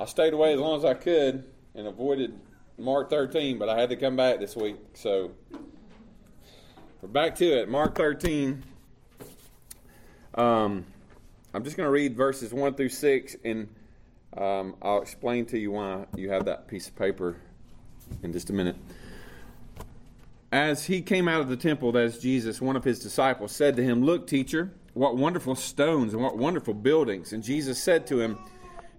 I stayed away as long as I could and avoided Mark 13, but I had to come back this week. So we're back to it. Mark 13. Um, I'm just going to read verses 1 through 6, and um, I'll explain to you why you have that piece of paper in just a minute. As he came out of the temple, that is Jesus, one of his disciples said to him, Look, teacher, what wonderful stones and what wonderful buildings. And Jesus said to him,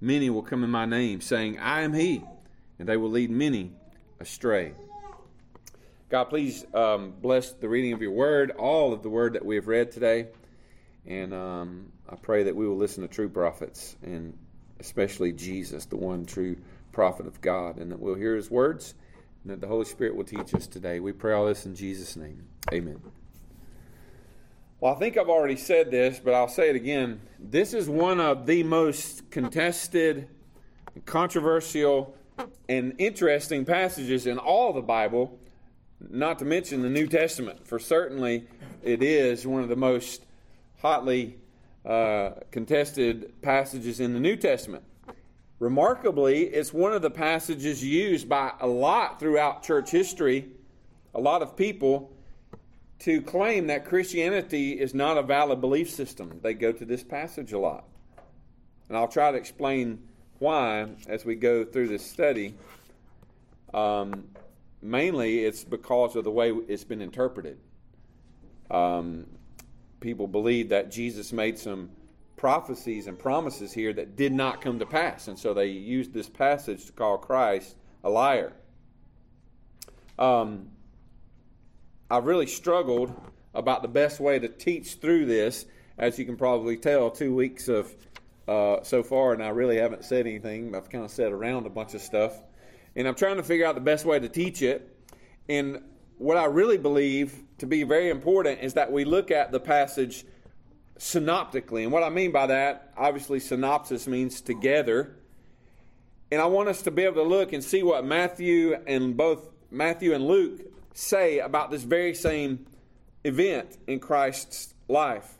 Many will come in my name, saying, I am he, and they will lead many astray. God, please um, bless the reading of your word, all of the word that we have read today. And um, I pray that we will listen to true prophets, and especially Jesus, the one true prophet of God, and that we'll hear his words, and that the Holy Spirit will teach us today. We pray all this in Jesus' name. Amen. Well, I think I've already said this, but I'll say it again. This is one of the most contested, controversial, and interesting passages in all the Bible, not to mention the New Testament, for certainly it is one of the most hotly uh, contested passages in the New Testament. Remarkably, it's one of the passages used by a lot throughout church history, a lot of people, to claim that Christianity is not a valid belief system. They go to this passage a lot. And I'll try to explain why as we go through this study. Um, mainly, it's because of the way it's been interpreted. Um, people believe that Jesus made some prophecies and promises here that did not come to pass. And so they used this passage to call Christ a liar. Um, I've really struggled about the best way to teach through this. As you can probably tell, two weeks of uh, so far, and I really haven't said anything. I've kind of said around a bunch of stuff. And I'm trying to figure out the best way to teach it. And what I really believe to be very important is that we look at the passage synoptically. And what I mean by that, obviously, synopsis means together. And I want us to be able to look and see what Matthew and both Matthew and Luke say about this very same event in Christ's life.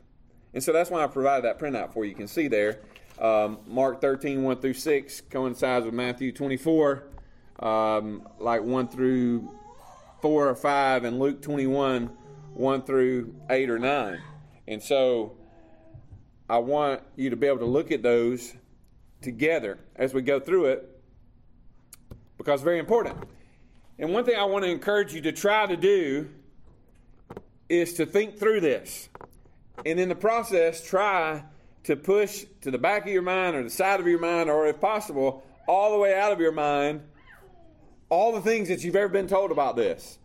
And so that's why I provided that printout for you. You can see there. Um, Mark 13, 1 through 6 coincides with Matthew 24, um, like 1 through 4 or 5, and Luke 21, 1 through 8 or 9. And so I want you to be able to look at those together as we go through it because very important. And one thing I want to encourage you to try to do is to think through this. And in the process, try to push to the back of your mind or the side of your mind, or if possible, all the way out of your mind, all the things that you've ever been told about this.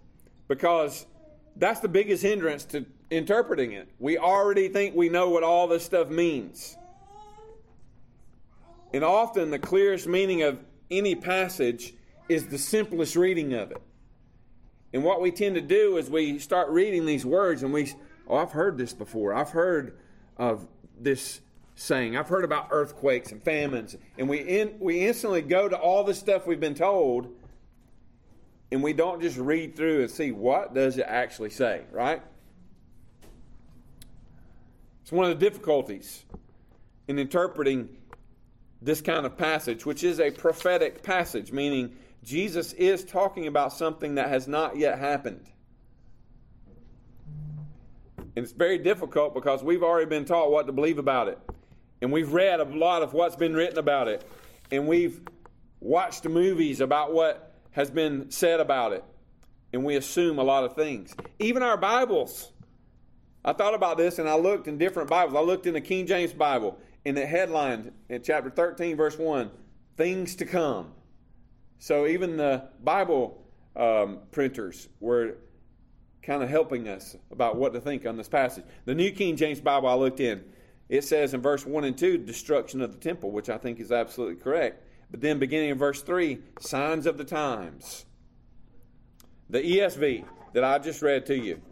Because that's the biggest hindrance to interpreting it. We already think we know what all this stuff means. And often the clearest meaning of any passage is the simplest reading of it. And what we tend to do is we start reading these words and we, oh, I've heard this before. I've heard of this saying. I've heard about earthquakes and famines. And we, in, we instantly go to all the stuff we've been told and we don't just read through and see what does it actually say, right? It's one of the difficulties in interpreting this kind of passage, which is a prophetic passage, meaning Jesus is talking about something that has not yet happened. And it's very difficult because we've already been taught what to believe about it. And we've read a lot of what's been written about it. And we've watched movies about what has been said about it. And we assume a lot of things. Even our Bibles. I thought about this and I looked in different Bibles. I looked in the King James Bible and it headlined in chapter 13, verse 1, things to come. So even the Bible um, printers were kind of helping us about what to think on this passage. The New King James Bible I looked in, it says in verse 1 and 2, destruction of the temple, which I think is absolutely correct. But then, beginning in verse 3, signs of the times. The ESV that I just read to you,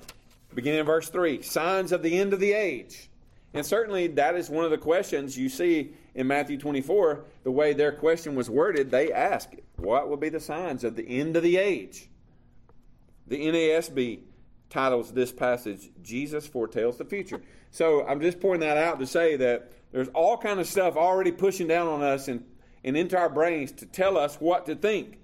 beginning in verse 3, signs of the end of the age. And certainly that is one of the questions you see in Matthew 24. The way their question was worded, they ask, What will be the signs of the end of the age? The NASB titles this passage, Jesus foretells the future. So I'm just pointing that out to say that there's all kind of stuff already pushing down on us and, and into our brains to tell us what to think.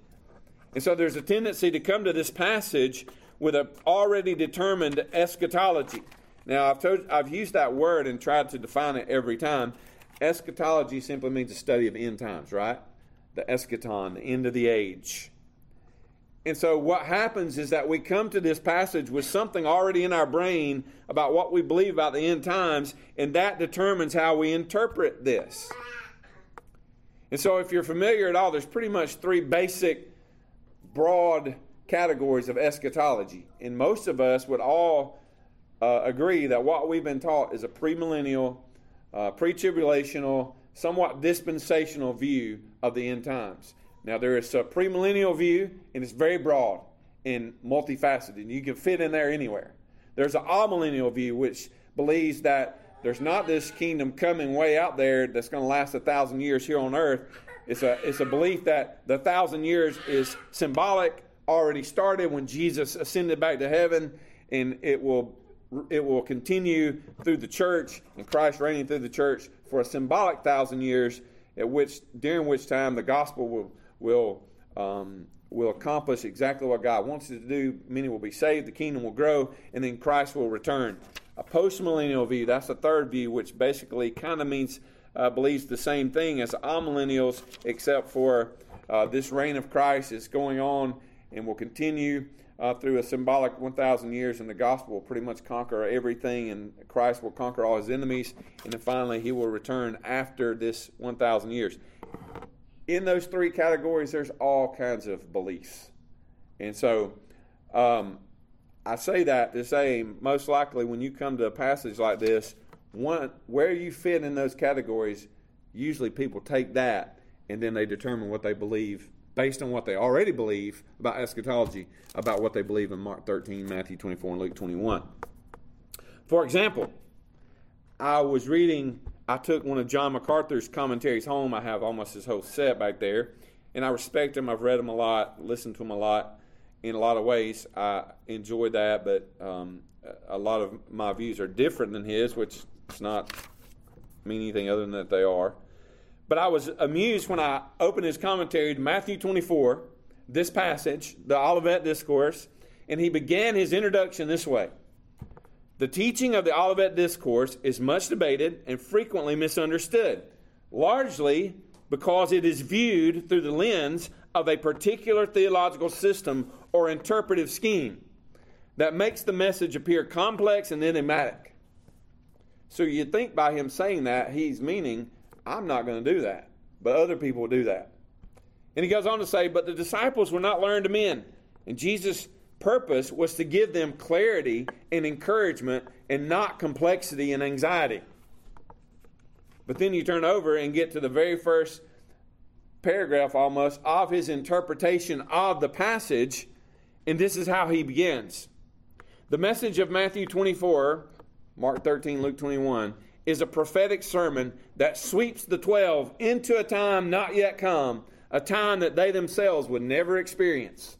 And so there's a tendency to come to this passage with an already determined eschatology. Now, I've, told, I've used that word and tried to define it every time. Eschatology simply means the study of end times, right? The eschaton, the end of the age. And so, what happens is that we come to this passage with something already in our brain about what we believe about the end times, and that determines how we interpret this. And so, if you're familiar at all, there's pretty much three basic, broad categories of eschatology. And most of us would all uh, agree that what we've been taught is a premillennial, uh, pre tribulational, somewhat dispensational view of the end times. Now, there is a premillennial view, and it's very broad and multifaceted, and you can fit in there anywhere. There's an amillennial view, which believes that there's not this kingdom coming way out there that's going to last a thousand years here on earth. It's a, it's a belief that the thousand years is symbolic, already started when Jesus ascended back to heaven, and it will it will continue through the church and Christ reigning through the church for a symbolic thousand years, at which during which time the gospel will will um, will accomplish exactly what God wants it to do. Many will be saved, the kingdom will grow, and then Christ will return. A postmillennial view, that's the third view, which basically kind of means uh, believes the same thing as amillennials, except for uh, this reign of Christ is going on and will continue uh, through a symbolic 1,000 years, and the gospel will pretty much conquer everything, and Christ will conquer all his enemies, and then finally he will return after this 1,000 years. In those three categories, there's all kinds of beliefs. And so um, I say that to say, most likely, when you come to a passage like this, one where you fit in those categories, usually people take that and then they determine what they believe based on what they already believe about eschatology, about what they believe in Mark 13, Matthew 24, and Luke 21. For example, I was reading, I took one of John MacArthur's commentaries home. I have almost his whole set back there, and I respect him. I've read him a lot, listened to him a lot in a lot of ways. I enjoy that, but um, a lot of my views are different than his, which does not mean anything other than that they are. But I was amused when I opened his commentary to Matthew 24, this passage, the Olivet Discourse, and he began his introduction this way The teaching of the Olivet Discourse is much debated and frequently misunderstood, largely because it is viewed through the lens of a particular theological system or interpretive scheme that makes the message appear complex and enigmatic. So you'd think by him saying that, he's meaning I'm not going to do that. But other people do that. And he goes on to say, But the disciples were not learned men. And Jesus' purpose was to give them clarity and encouragement and not complexity and anxiety. But then you turn over and get to the very first paragraph almost of his interpretation of the passage, and this is how he begins. The message of Matthew 24, Mark 13, Luke 21 is a prophetic sermon that sweeps the 12 into a time not yet come, a time that they themselves would never experience.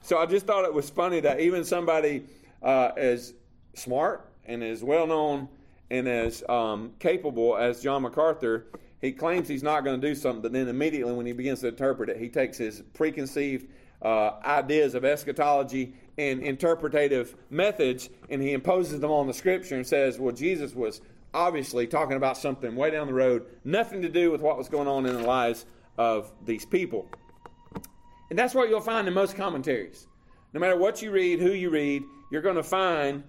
So I just thought it was funny that even somebody uh, as smart and as well known and as um, capable as John MacArthur, he claims he's not going to do something, but then immediately when he begins to interpret it, he takes his preconceived uh, ideas of eschatology and interpretative methods, and he imposes them on the scripture and says, well, Jesus was obviously talking about something way down the road, nothing to do with what was going on in the lives of these people. And that's what you'll find in most commentaries. No matter what you read, who you read, you're going to find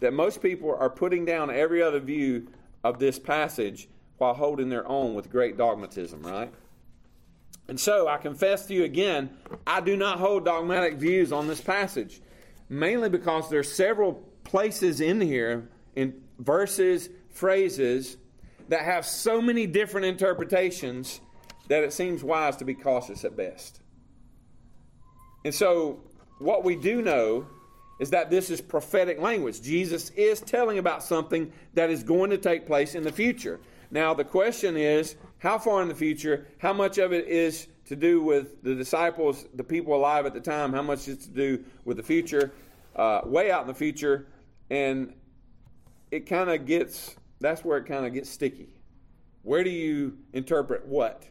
that most people are putting down every other view of this passage while holding their own with great dogmatism, right? And so I confess to you again, I do not hold dogmatic views on this passage, mainly because there are several places in here, in verses, phrases, that have so many different interpretations that it seems wise to be cautious at best. And so, what we do know is that this is prophetic language. Jesus is telling about something that is going to take place in the future. Now, the question is how far in the future? How much of it is to do with the disciples, the people alive at the time? How much is to do with the future? Uh, way out in the future. And it kind of gets, that's where it kind of gets sticky. Where do you interpret what?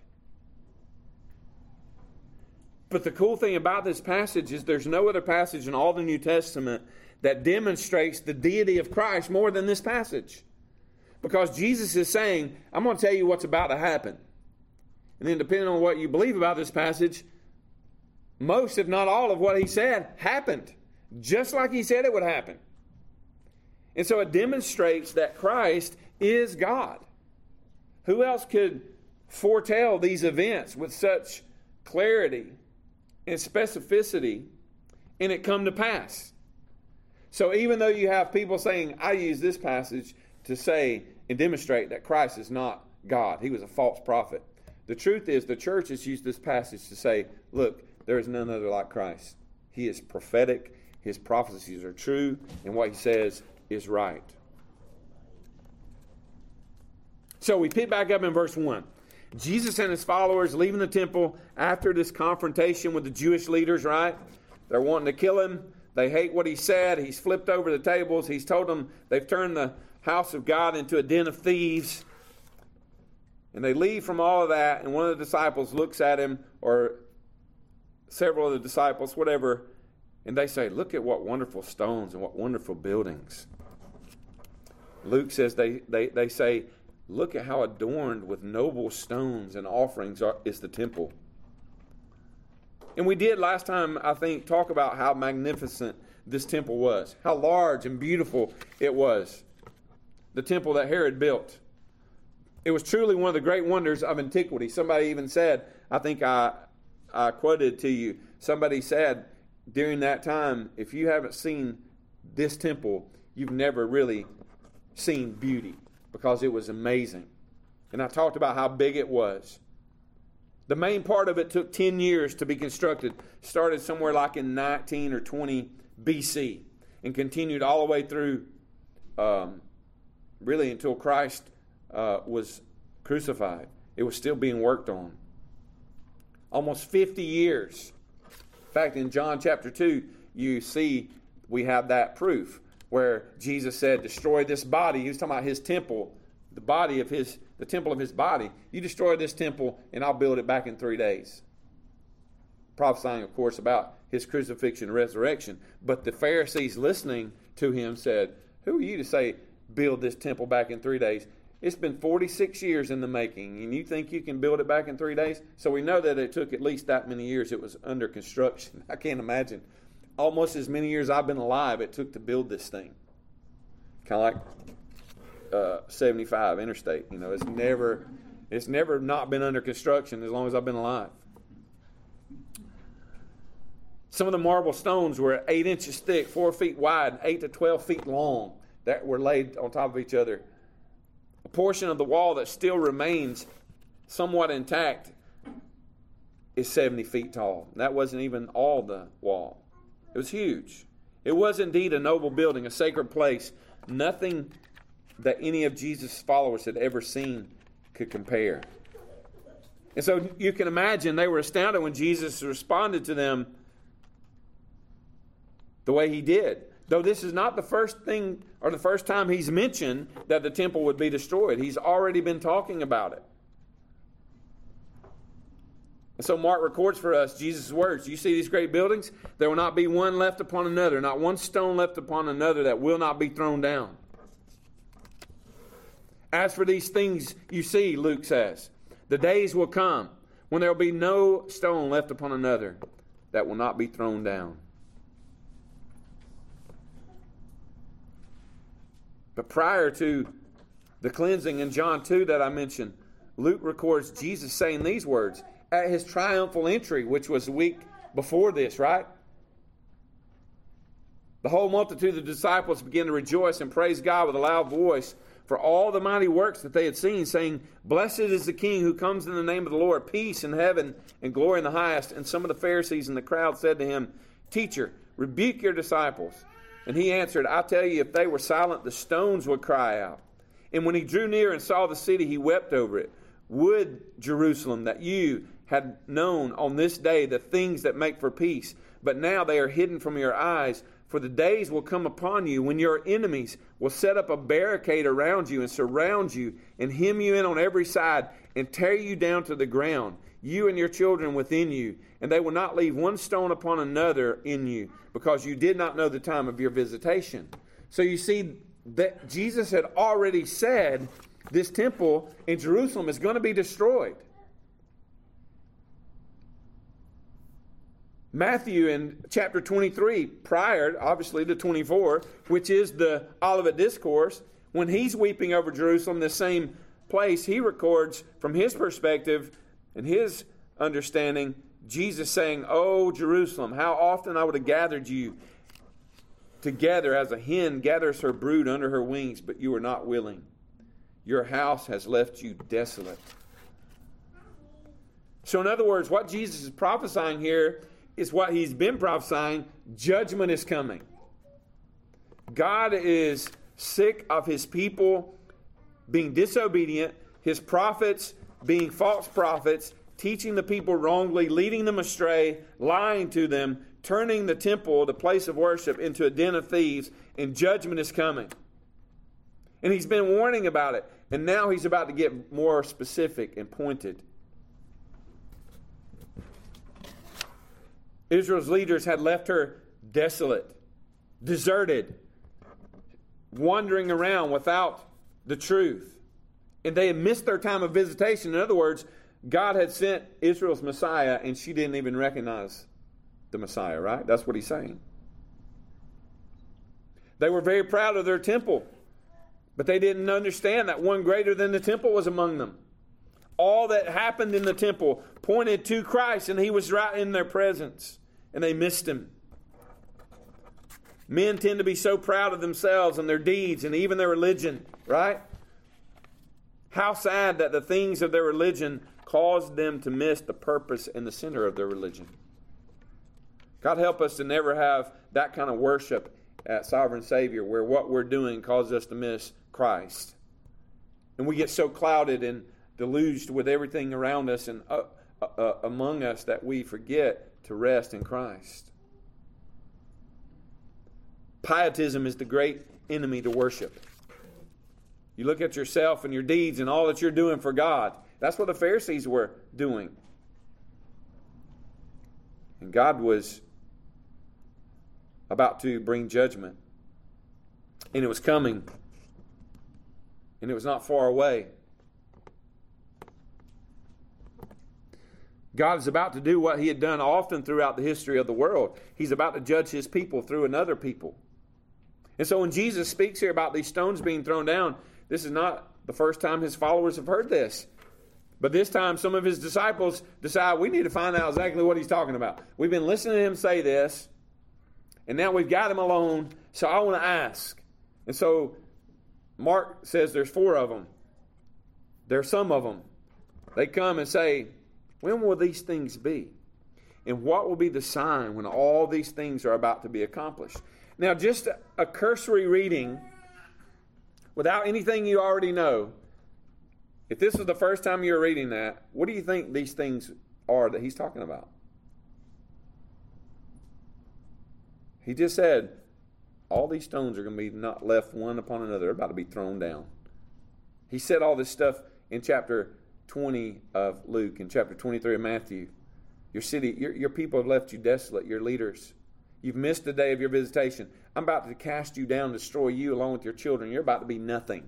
But the cool thing about this passage is there's no other passage in all the New Testament that demonstrates the deity of Christ more than this passage. Because Jesus is saying, I'm going to tell you what's about to happen. And then, depending on what you believe about this passage, most, if not all, of what he said happened, just like he said it would happen. And so it demonstrates that Christ is God. Who else could foretell these events with such clarity and specificity and it come to pass? So even though you have people saying, I use this passage to say and demonstrate that Christ is not God, he was a false prophet. The truth is, the church has used this passage to say, look, there is none other like Christ. He is prophetic, his prophecies are true, and what he says is right. So we pick back up in verse 1. Jesus and his followers leaving the temple after this confrontation with the Jewish leaders, right? They're wanting to kill him. They hate what he said. He's flipped over the tables. He's told them they've turned the house of God into a den of thieves. And they leave from all of that, and one of the disciples looks at him, or several of the disciples, whatever, and they say, Look at what wonderful stones and what wonderful buildings. Luke says they, they, they say, Look at how adorned with noble stones and offerings are, is the temple. And we did last time, I think, talk about how magnificent this temple was, how large and beautiful it was. The temple that Herod built. It was truly one of the great wonders of antiquity. Somebody even said, I think I, I quoted to you, somebody said during that time, if you haven't seen this temple, you've never really seen beauty because it was amazing. And I talked about how big it was. The main part of it took 10 years to be constructed, started somewhere like in 19 or 20 BC, and continued all the way through um, really until Christ uh, was crucified. It was still being worked on. Almost 50 years. In fact, in John chapter 2, you see we have that proof where Jesus said, Destroy this body. He was talking about his temple, the body of his, the temple of his body. You destroy this temple, and I'll build it back in three days. Prophesying, of course, about his crucifixion and resurrection. But the Pharisees listening to him said, Who are you to say, build this temple back in three days? It's been 46 years in the making, and you think you can build it back in three days? So we know that it took at least that many years. It was under construction. I can't imagine almost as many years I've been alive it took to build this thing. Kind of like uh, 75 interstate. You know, it's never it's never not been under construction as long as I've been alive. Some of the marble stones were eight inches thick, four feet wide, eight to 12 feet long, that were laid on top of each other. A portion of the wall that still remains somewhat intact is 70 feet tall. That wasn't even all the wall. It was huge. It was indeed a noble building, a sacred place. Nothing that any of Jesus' followers had ever seen could compare. And so you can imagine they were astounded when Jesus responded to them the way he did. Though this is not the first thing or the first time he's mentioned that the temple would be destroyed, he's already been talking about it. And so Mark records for us Jesus' words. You see these great buildings? There will not be one left upon another, not one stone left upon another that will not be thrown down. As for these things you see, Luke says, the days will come when there will be no stone left upon another that will not be thrown down. But prior to the cleansing in John 2 that I mentioned, Luke records Jesus saying these words at his triumphal entry, which was a week before this, right? The whole multitude of disciples began to rejoice and praise God with a loud voice for all the mighty works that they had seen, saying, Blessed is the King who comes in the name of the Lord, peace in heaven and glory in the highest. And some of the Pharisees in the crowd said to him, Teacher, rebuke your disciples. And he answered, I tell you, if they were silent, the stones would cry out. And when he drew near and saw the city, he wept over it. Would, Jerusalem, that you had known on this day the things that make for peace, but now they are hidden from your eyes. For the days will come upon you when your enemies will set up a barricade around you and surround you and hem you in on every side and tear you down to the ground, you and your children within you. And they will not leave one stone upon another in you because you did not know the time of your visitation. So you see that Jesus had already said this temple in Jerusalem is going to be destroyed. Matthew in chapter 23, prior, obviously, to 24, which is the Olivet Discourse, when he's weeping over Jerusalem, the same place, he records from his perspective and his understanding, Jesus saying, Oh, Jerusalem, how often I would have gathered you together as a hen gathers her brood under her wings, but you are not willing. Your house has left you desolate. So, in other words, what Jesus is prophesying here is what he's been prophesying judgment is coming. God is sick of his people being disobedient, his prophets being false prophets, teaching the people wrongly, leading them astray, lying to them, turning the temple, the place of worship, into a den of thieves, and judgment is coming. And he's been warning about it, and now he's about to get more specific and pointed. Israel's leaders had left her desolate, deserted, wandering around without the truth. And they had missed their time of visitation. In other words, God had sent Israel's Messiah, and she didn't even recognize the Messiah, right? That's what he's saying. They were very proud of their temple, but they didn't understand that one greater than the temple was among them. All that happened in the temple pointed to Christ, and he was right in their presence and they missed him. Men tend to be so proud of themselves and their deeds and even their religion, right? How sad that the things of their religion caused them to miss the purpose and the center of their religion. God help us to never have that kind of worship at Sovereign Savior where what we're doing causes us to miss Christ. And we get so clouded and deluged with everything around us and uh, uh, uh among us that we forget to rest in Christ. Pietism is the great enemy to worship. You look at yourself and your deeds and all that you're doing for God. That's what the Pharisees were doing. And God was about to bring judgment. And it was coming. And it was not far away. God is about to do what he had done often throughout the history of the world. He's about to judge his people through another people. And so when Jesus speaks here about these stones being thrown down, this is not the first time his followers have heard this. But this time, some of his disciples decide we need to find out exactly what he's talking about. We've been listening to him say this, and now we've got him alone, so I want to ask. And so Mark says there's four of them. There's some of them. They come and say, when will these things be? And what will be the sign when all these things are about to be accomplished? Now, just a cursory reading without anything you already know, if this is the first time you're reading that, what do you think these things are that he's talking about? He just said, all these stones are going to be not left one upon another, they're about to be thrown down. He said all this stuff in chapter 20 of Luke and chapter 23 of Matthew. Your city, your, your people have left you desolate, your leaders. You've missed the day of your visitation. I'm about to cast you down, destroy you along with your children. You're about to be nothing.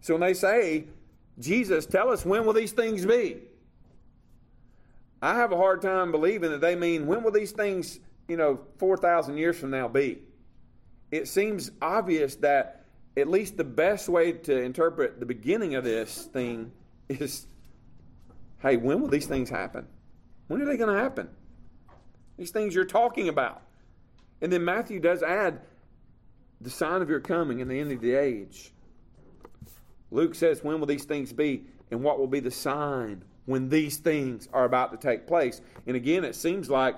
So when they say, Jesus, tell us when will these things be? I have a hard time believing that they mean when will these things, you know, 4,000 years from now be? It seems obvious that at least the best way to interpret the beginning of this thing is hey, when will these things happen? When are they going to happen? These things you're talking about. And then Matthew does add the sign of your coming and the end of the age. Luke says, When will these things be? And what will be the sign when these things are about to take place? And again, it seems like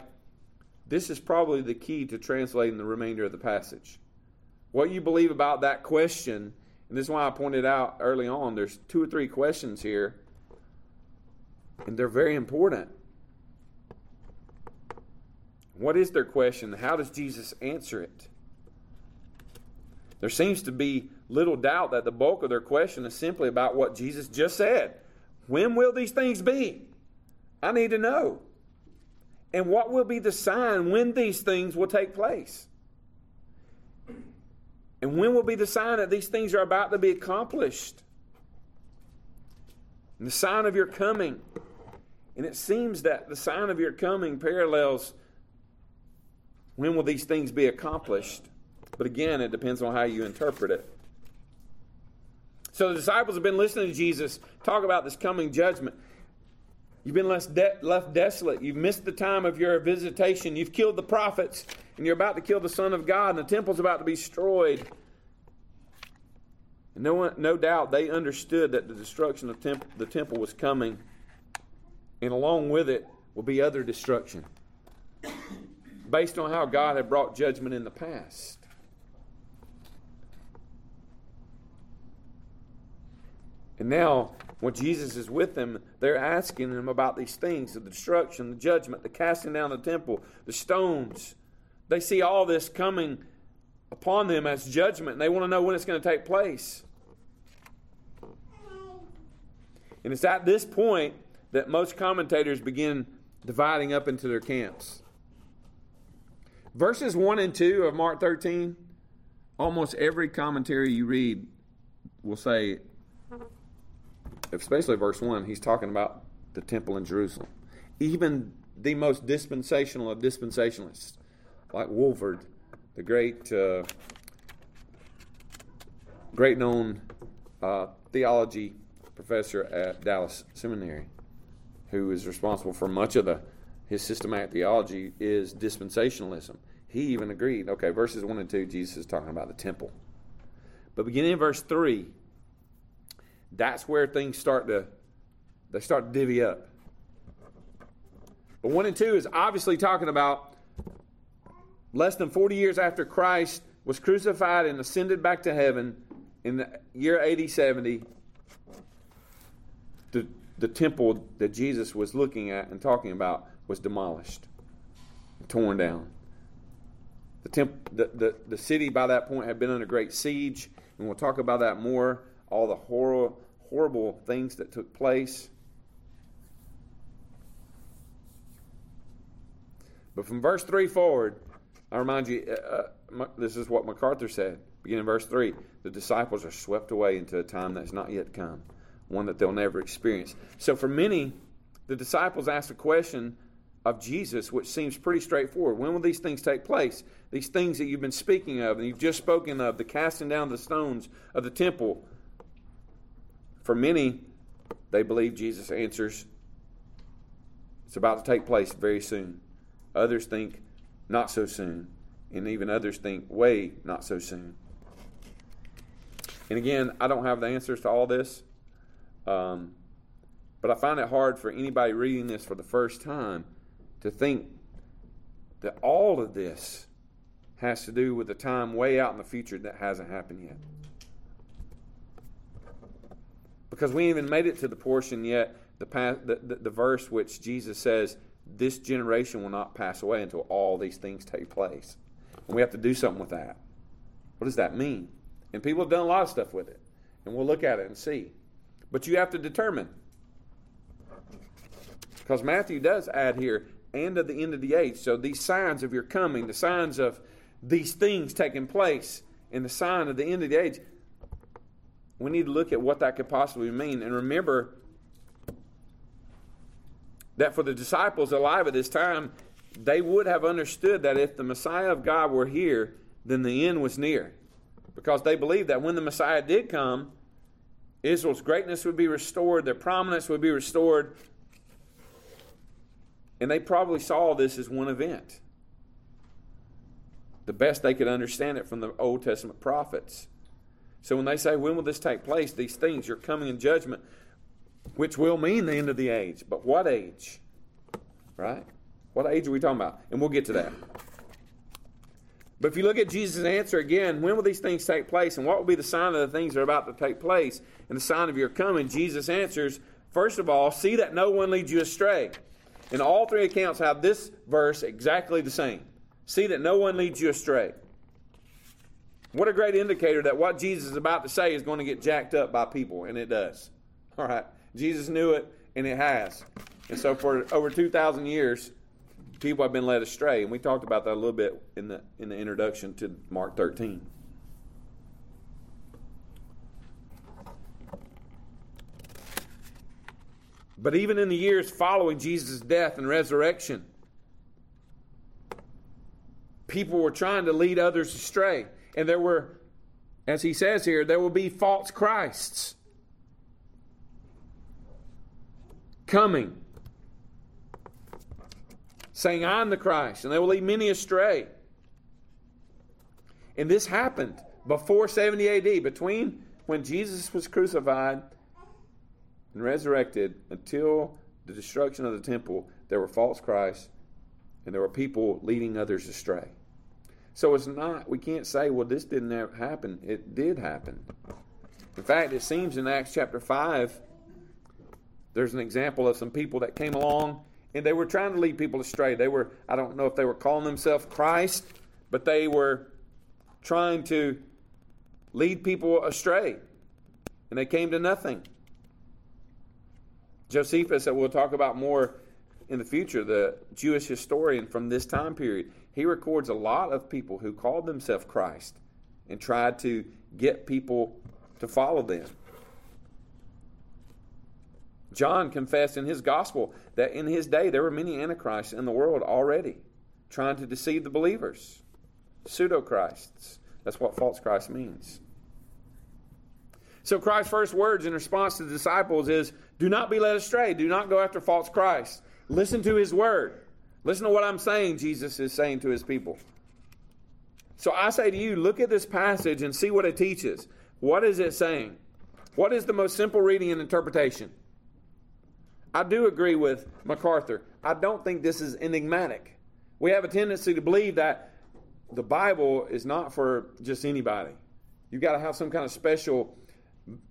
this is probably the key to translating the remainder of the passage. What you believe about that question, and this is why I pointed out early on, there's two or three questions here, and they're very important. What is their question? How does Jesus answer it? There seems to be little doubt that the bulk of their question is simply about what Jesus just said. When will these things be? I need to know. And what will be the sign when these things will take place? And when will be the sign that these things are about to be accomplished? And the sign of your coming. And it seems that the sign of your coming parallels when will these things be accomplished? But again, it depends on how you interpret it. So the disciples have been listening to Jesus talk about this coming judgment. You've been left, de- left desolate. You've missed the time of your visitation. You've killed the prophets, and you're about to kill the Son of God, and the temple's about to be destroyed. And no, one, no doubt they understood that the destruction of temp- the temple was coming, and along with it will be other destruction based on how God had brought judgment in the past. And now, when Jesus is with them, they're asking him about these things the destruction, the judgment, the casting down of the temple, the stones. They see all this coming upon them as judgment, and they want to know when it's going to take place. And it's at this point that most commentators begin dividing up into their camps. Verses 1 and 2 of Mark 13, almost every commentary you read will say, especially verse 1, he's talking about the temple in Jerusalem. Even the most dispensational of dispensationalists, like Walvoord, the great, uh, great known uh, theology professor at Dallas Seminary, who is responsible for much of the his systematic theology is dispensationalism. He even agreed. Okay, verses 1 and 2, Jesus is talking about the temple. But beginning in verse 3, that's where things start to they start to divvy up. But 1 and 2 is obviously talking about less than 40 years after Christ was crucified and ascended back to heaven in the year 80 70 the, the temple that Jesus was looking at and talking about was demolished, torn down. The, temp, the, the, the city by that point had been under great siege, and we'll talk about that more. All the horror, horrible things that took place. But from verse 3 forward, I remind you, uh, uh this is what MacArthur said, beginning in verse 3 the disciples are swept away into a time that's not yet come, one that they'll never experience. So for many, the disciples asked a question of Jesus, which seems pretty straightforward. When will these things take place? These things that you've been speaking of, and you've just spoken of, the casting down the stones of the temple. For many, they believe Jesus answers, it's about to take place very soon. Others think, not so soon. And even others think, way not so soon. And again, I don't have the answers to all this. Um, but I find it hard for anybody reading this for the first time to think that all of this has to do with a time way out in the future that hasn't happened yet. Because we even made it to the portion yet, the, the, the, the verse which Jesus says, This generation will not pass away until all these things take place. And we have to do something with that. What does that mean? And people have done a lot of stuff with it. And we'll look at it and see. But you have to determine. Because Matthew does add here, and of the end of the age. So these signs of your coming, the signs of these things taking place, and the sign of the end of the age, we need to look at what that could possibly mean. And remember that for the disciples alive at this time, they would have understood that if the Messiah of God were here, then the end was near. Because they believed that when the Messiah did come, Israel's greatness would be restored, their prominence would be restored, and they probably saw this as one event. the best they could understand it from the Old Testament prophets. So when they say, When will this take place? These things, you're coming in judgment, which will mean the end of the age. But what age? Right? What age are we talking about? And we'll get to that. But if you look at Jesus' answer again, when will these things take place? And what will be the sign of the things that are about to take place and the sign of your coming? Jesus answers, first of all, see that no one leads you astray. And all three accounts have this verse exactly the same. See that no one leads you astray. What a great indicator that what Jesus is about to say is going to get jacked up by people, and it does. All right. Jesus knew it, and it has. And so for over 2,000 years, people have been led astray, and we talked about that a little bit in the in the introduction to Mark 13. But even in the years following Jesus' death and resurrection, people were trying to lead others astray. And there were, as he says here, there will be false Christs coming saying, I'm the Christ, and they will lead many astray. And this happened before 70 AD, between when Jesus was crucified and resurrected until the destruction of the temple, there were false Christs and there were people leading others astray. So it's not, we can't say, well, this didn't happen. It did happen. In fact, it seems in Acts chapter 5, there's an example of some people that came along and they were trying to lead people astray. They were, I don't know if they were calling themselves Christ, but they were trying to lead people astray. And they came to nothing. Josephus, that we'll talk about more in the future, the Jewish historian from this time period, he records a lot of people who called themselves Christ and tried to get people to follow them. John confessed in his gospel that in his day there were many antichrists in the world already trying to deceive the believers. Pseudo Christs. That's what false Christ means. So Christ's first words in response to the disciples is do not be led astray. Do not go after false Christ. Listen to his word. Listen to what I'm saying, Jesus is saying to his people. So I say to you, look at this passage and see what it teaches. What is it saying? What is the most simple reading and interpretation? I do agree with MacArthur. I don't think this is enigmatic. We have a tendency to believe that the Bible is not for just anybody. You've got to have some kind of special,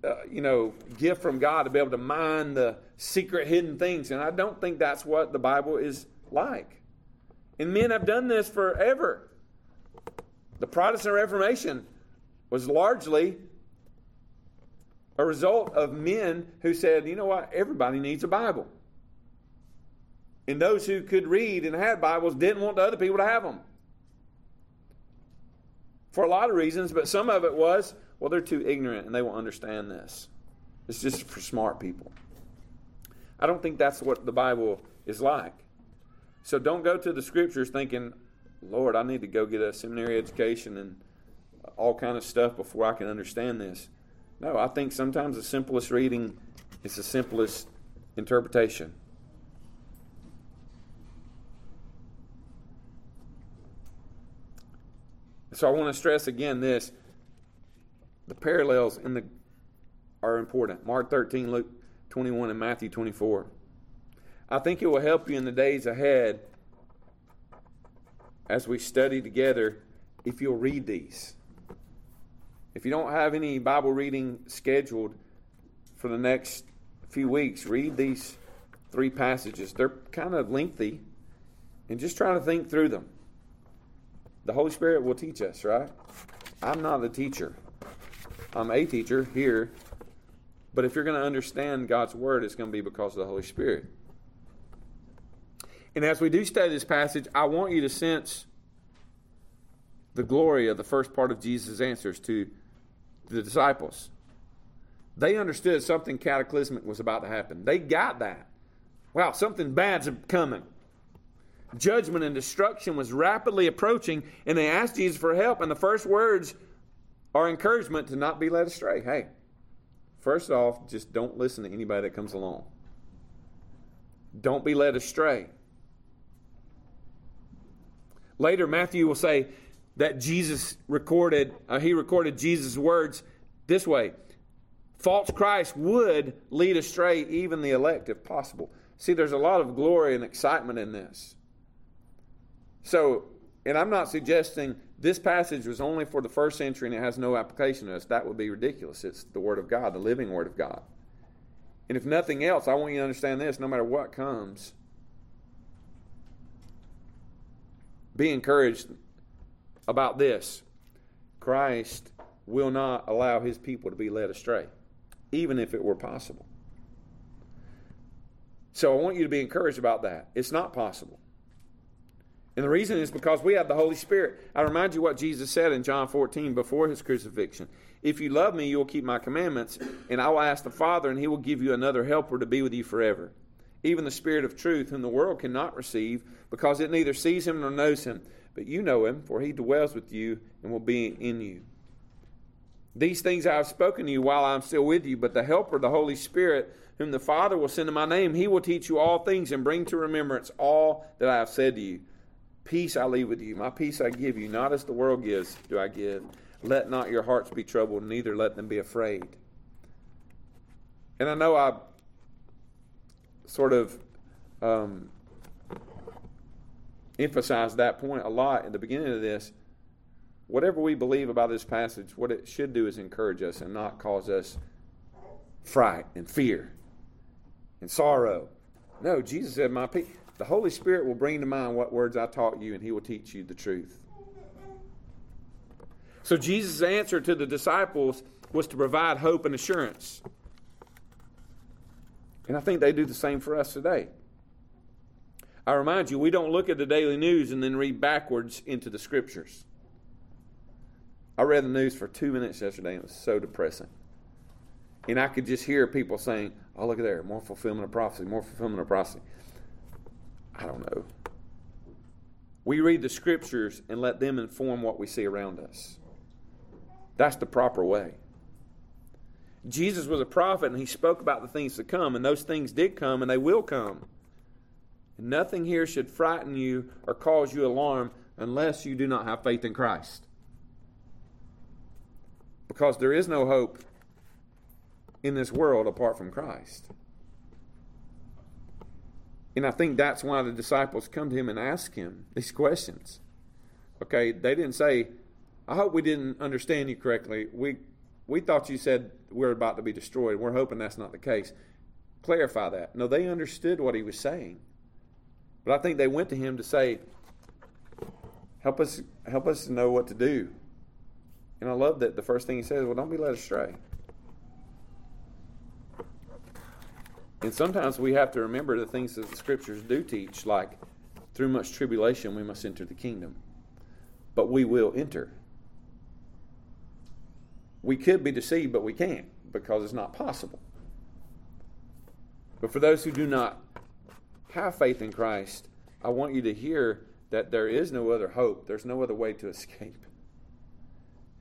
uh, you know, gift from God to be able to mine the secret hidden things. And I don't think that's what the Bible is like. And men have done this forever. The Protestant Reformation was largely a result of men who said, you know what, everybody needs a Bible. And those who could read and had Bibles didn't want the other people to have them. For a lot of reasons, but some of it was, well, they're too ignorant and they won't understand this. It's just for smart people. I don't think that's what the Bible is like. So don't go to the scriptures thinking, Lord, I need to go get a seminary education and all kind of stuff before I can understand this. No, I think sometimes the simplest reading is the simplest interpretation. So I want to stress again this the parallels in the are important. Mark 13, Luke 21, and Matthew 24. I think it will help you in the days ahead as we study together if you'll read these. If you don't have any Bible reading scheduled for the next few weeks, read these three passages. They're kind of lengthy, and just try to think through them. The Holy Spirit will teach us, right? I'm not a teacher. I'm a teacher here, but if you're going to understand God's Word, it's going to be because of the Holy Spirit. And as we do study this passage, I want you to sense the glory of the first part of Jesus' answers to the disciples. They understood something cataclysmic was about to happen. They got that. Wow, something bad's coming. Judgment and destruction was rapidly approaching, and they asked Jesus for help. And the first words are encouragement to not be led astray. Hey, first off, just don't listen to anybody that comes along. Don't be led astray. Later, Matthew will say, that Jesus recorded, uh, he recorded Jesus' words this way false Christ would lead astray even the elect if possible. See, there's a lot of glory and excitement in this. So, and I'm not suggesting this passage was only for the first century and it has no application to us. That would be ridiculous. It's the Word of God, the living Word of God. And if nothing else, I want you to understand this no matter what comes, be encouraged about this Christ will not allow his people to be led astray, even if it were possible. So I want you to be encouraged about that. It's not possible. And the reason is because we have the Holy Spirit. I remind you what Jesus said in John 14 before his crucifixion. If you love me, you will keep my commandments, and I will ask the Father, and he will give you another helper to be with you forever. Even the Spirit of truth, whom the world cannot receive, because it neither sees him nor knows him. But you know him, for he dwells with you and will be in you. These things I have spoken to you while I am still with you, but the Helper, the Holy Spirit, whom the Father will send in my name, he will teach you all things and bring to remembrance all that I have said to you. Peace I leave with you, my peace I give you, not as the world gives, do I give. Let not your hearts be troubled, neither let them be afraid. And I know I sort of um, emphasized that point a lot in the beginning of this. Whatever we believe about this passage, what it should do is encourage us and not cause us fright and fear and sorrow. No, Jesus said, My peace. The Holy Spirit will bring to mind what words I taught you, and He will teach you the truth. So Jesus' answer to the disciples was to provide hope and assurance. And I think they do the same for us today. I remind you, we don't look at the daily news and then read backwards into the scriptures. I read the news for two minutes yesterday and it was so depressing. And I could just hear people saying, Oh, look at there, more fulfillment of prophecy, more fulfillment of prophecy. I don't know. We read the scriptures and let them inform what we see around us. That's the proper way. Jesus was a prophet and he spoke about the things to come, and those things did come and they will come. And nothing here should frighten you or cause you alarm unless you do not have faith in Christ. Because there is no hope in this world apart from Christ. And I think that's why the disciples come to him and ask him these questions. Okay, they didn't say, I hope we didn't understand you correctly. We, we thought you said we're about to be destroyed. We're hoping that's not the case. Clarify that. No, they understood what he was saying. But I think they went to him to say, help us, help us know what to do. And I love that the first thing he says, well, don't be led astray. And sometimes we have to remember the things that the scriptures do teach, like through much tribulation we must enter the kingdom. But we will enter. We could be deceived, but we can't because it's not possible. But for those who do not have faith in Christ, I want you to hear that there is no other hope. There's no other way to escape.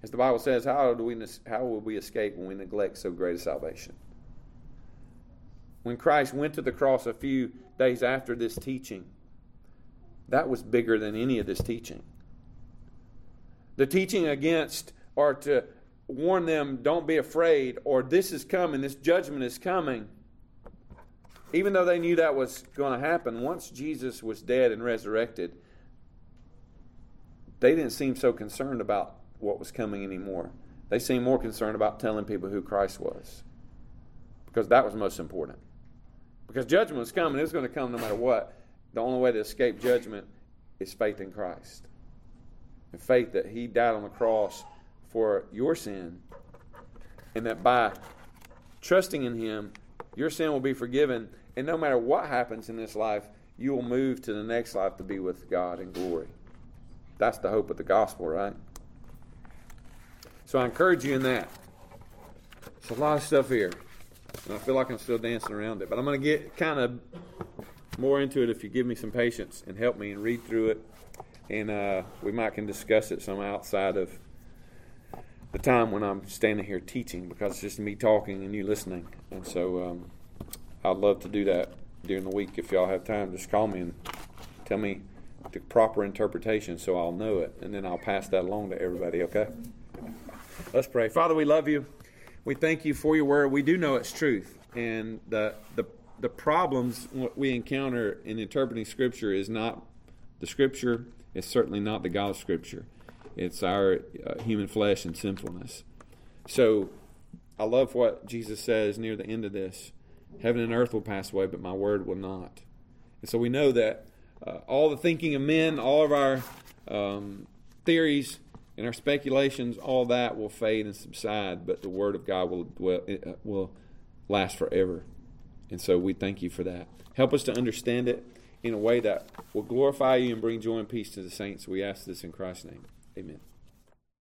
As the Bible says, how do we how will we escape when we neglect so great a salvation? When Christ went to the cross a few days after this teaching, that was bigger than any of this teaching. The teaching against or to warn them, don't be afraid, or this is coming, this judgment is coming even though they knew that was going to happen, once Jesus was dead and resurrected, they didn't seem so concerned about what was coming anymore. They seemed more concerned about telling people who Christ was because that was most important. Because judgment is coming, it's going to come no matter what. The only way to escape judgment is faith in Christ. And faith that He died on the cross for your sin, and that by trusting in Him, your sin will be forgiven and no matter what happens in this life, you will move to the next life to be with God in glory. That's the hope of the gospel, right? So I encourage you in that. There's a lot of stuff here. And I feel like I'm still dancing around it. But I'm going to get kind of more into it if you give me some patience and help me and read through it. And uh, we might can discuss it some outside of the time when I'm standing here teaching because it's just me talking and you listening. And so um, I'd love to do that during the week if y'all have time. Just call me and tell me the proper interpretation so I'll know it, and then I'll pass that along to everybody, okay? Let's pray. Father, we love you. We thank you for your word. We do know it's truth. And the, the, the problems we encounter in interpreting Scripture is not the Scripture, it's certainly not the God of Scripture. It's our uh, human flesh and sinfulness. So I love what Jesus says near the end of this Heaven and earth will pass away, but my word will not. And so we know that uh, all the thinking of men, all of our um, theories and our speculations, all that will fade and subside, but the word of God will dwell, uh, will last forever. And so we thank you for that. Help us to understand it in a way that will glorify you and bring joy and peace to the saints. We ask this in Christ's name. Amen.